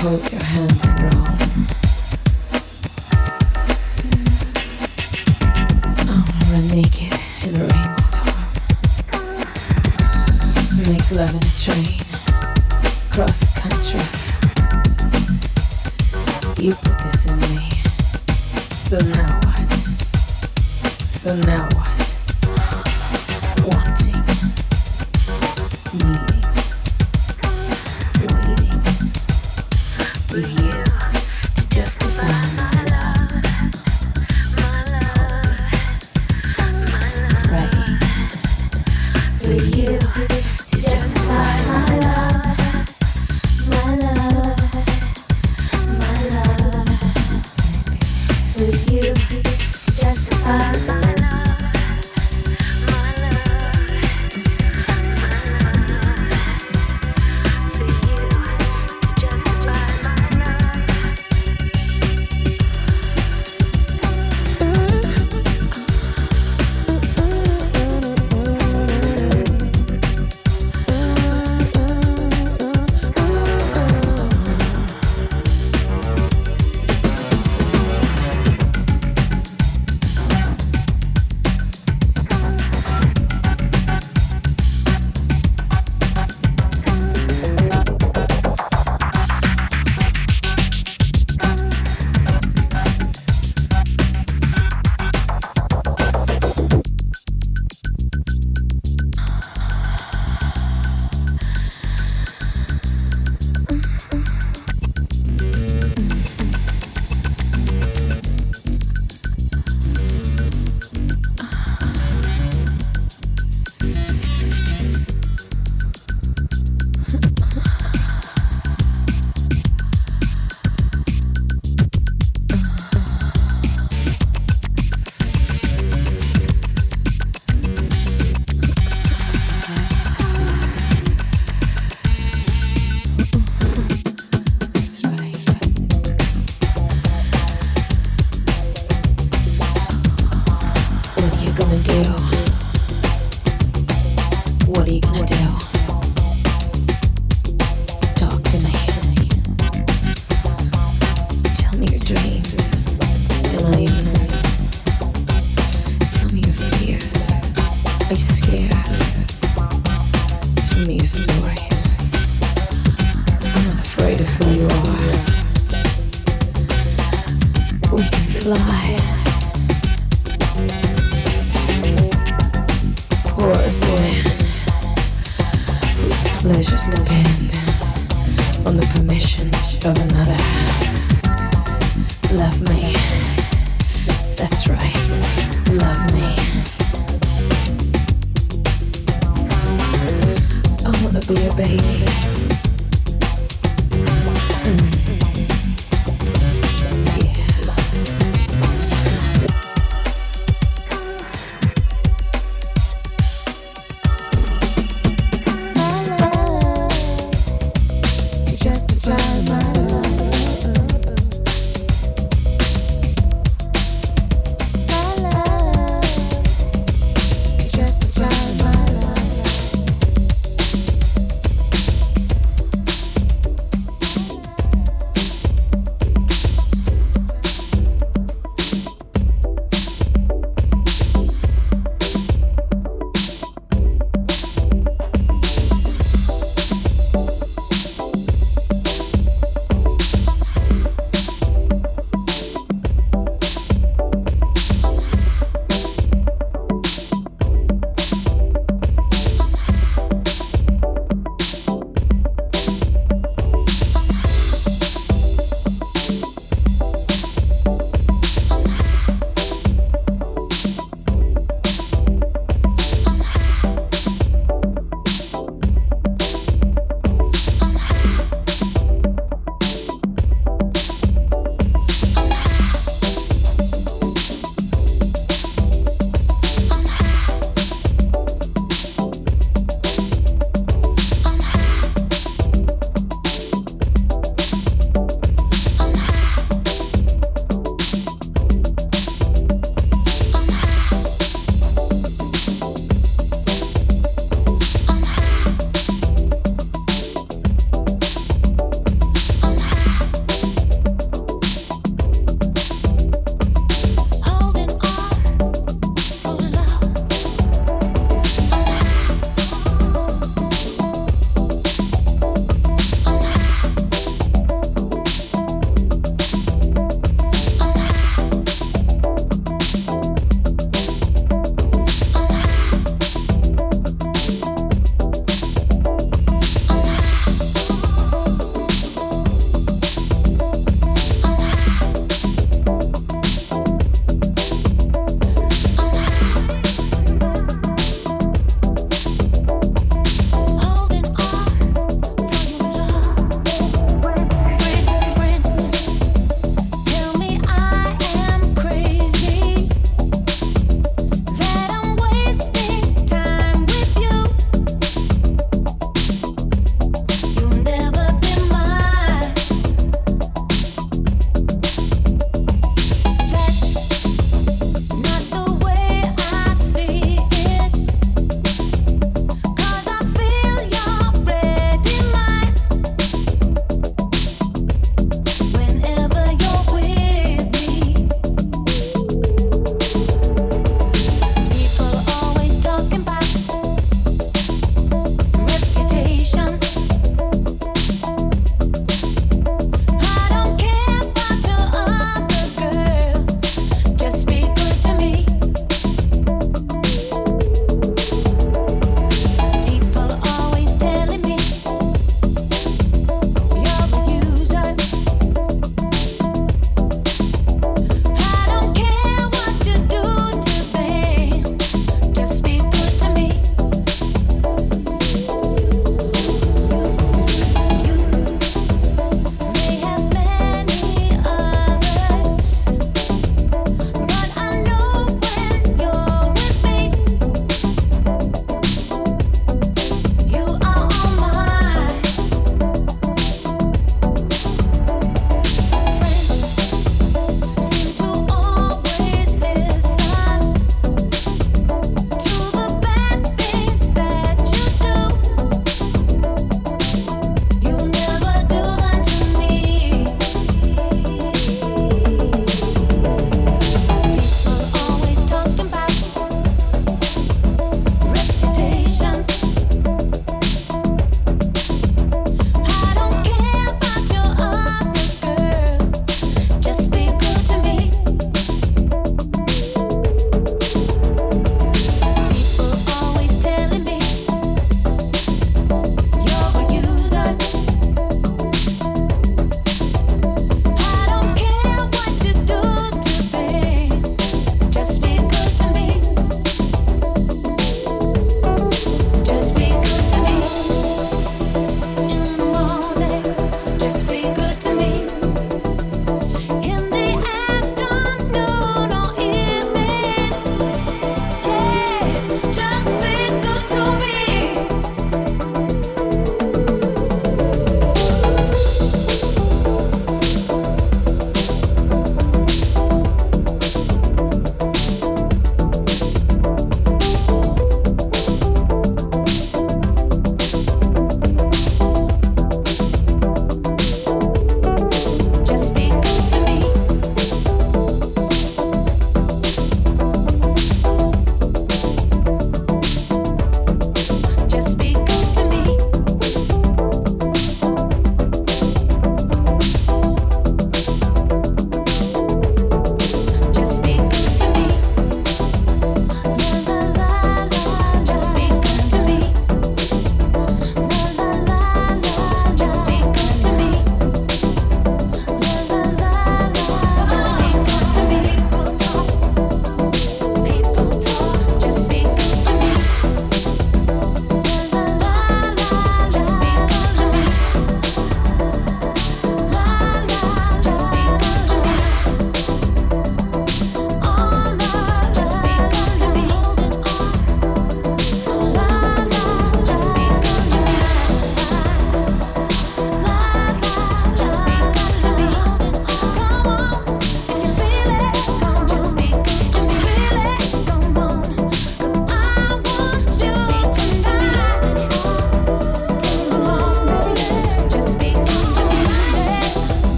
hold your hand and